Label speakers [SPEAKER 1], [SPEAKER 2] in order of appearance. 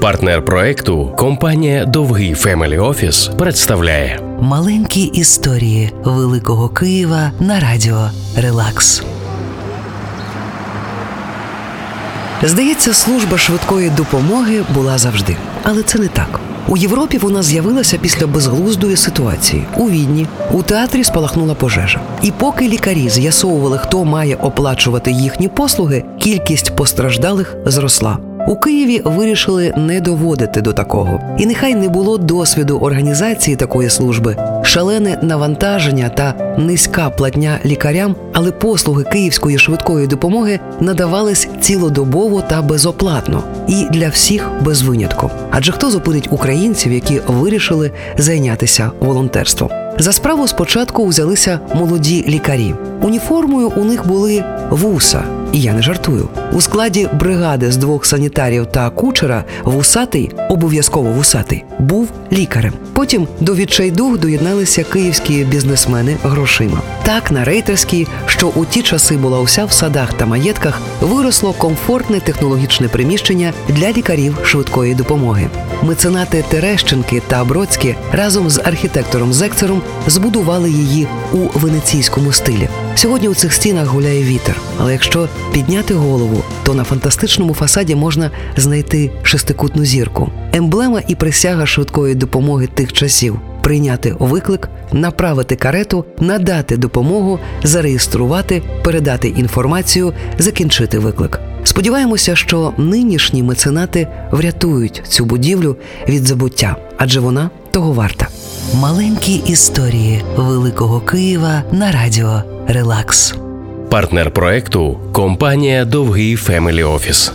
[SPEAKER 1] Партнер проекту компанія Довгий Family Office представляє
[SPEAKER 2] Маленькі історії Великого Києва на радіо Релакс. Здається, служба швидкої допомоги була завжди. Але це не так. У Європі вона з'явилася після безглуздої ситуації. У Відні у театрі спалахнула пожежа. І поки лікарі з'ясовували, хто має оплачувати їхні послуги, кількість постраждалих зросла. У Києві вирішили не доводити до такого, і нехай не було досвіду організації такої служби, шалене навантаження та низька платня лікарям, але послуги київської швидкої допомоги надавались цілодобово та безоплатно, і для всіх без винятку. Адже хто зупинить українців, які вирішили зайнятися волонтерством? За справу спочатку взялися молоді лікарі. Уніформою у них були вуса, і я не жартую. У складі бригади з двох санітарів та кучера вусатий, обов'язково вусатий, був лікарем. Потім до відчайдух доєдналися київські бізнесмени грошима. Так на рейтерській, що у ті часи була уся в садах та маєтках, виросло комфортне технологічне приміщення для лікарів швидкої допомоги. Меценати Терещенки та Бродські разом з архітектором Зекцером збудували її у венеційському стилі. Сьогодні у цих стінах гуляє вітер, але якщо підняти голову, то на фантастичному фасаді можна знайти шестикутну зірку, емблема і присяга швидкої допомоги тих часів. Прийняти виклик, направити карету, надати допомогу, зареєструвати, передати інформацію, закінчити виклик. Сподіваємося, що нинішні меценати врятують цю будівлю від забуття, адже вона того варта. Маленькі історії Великого Києва на радіо Релакс.
[SPEAKER 1] партнер проекту компанія Довгий Family Office.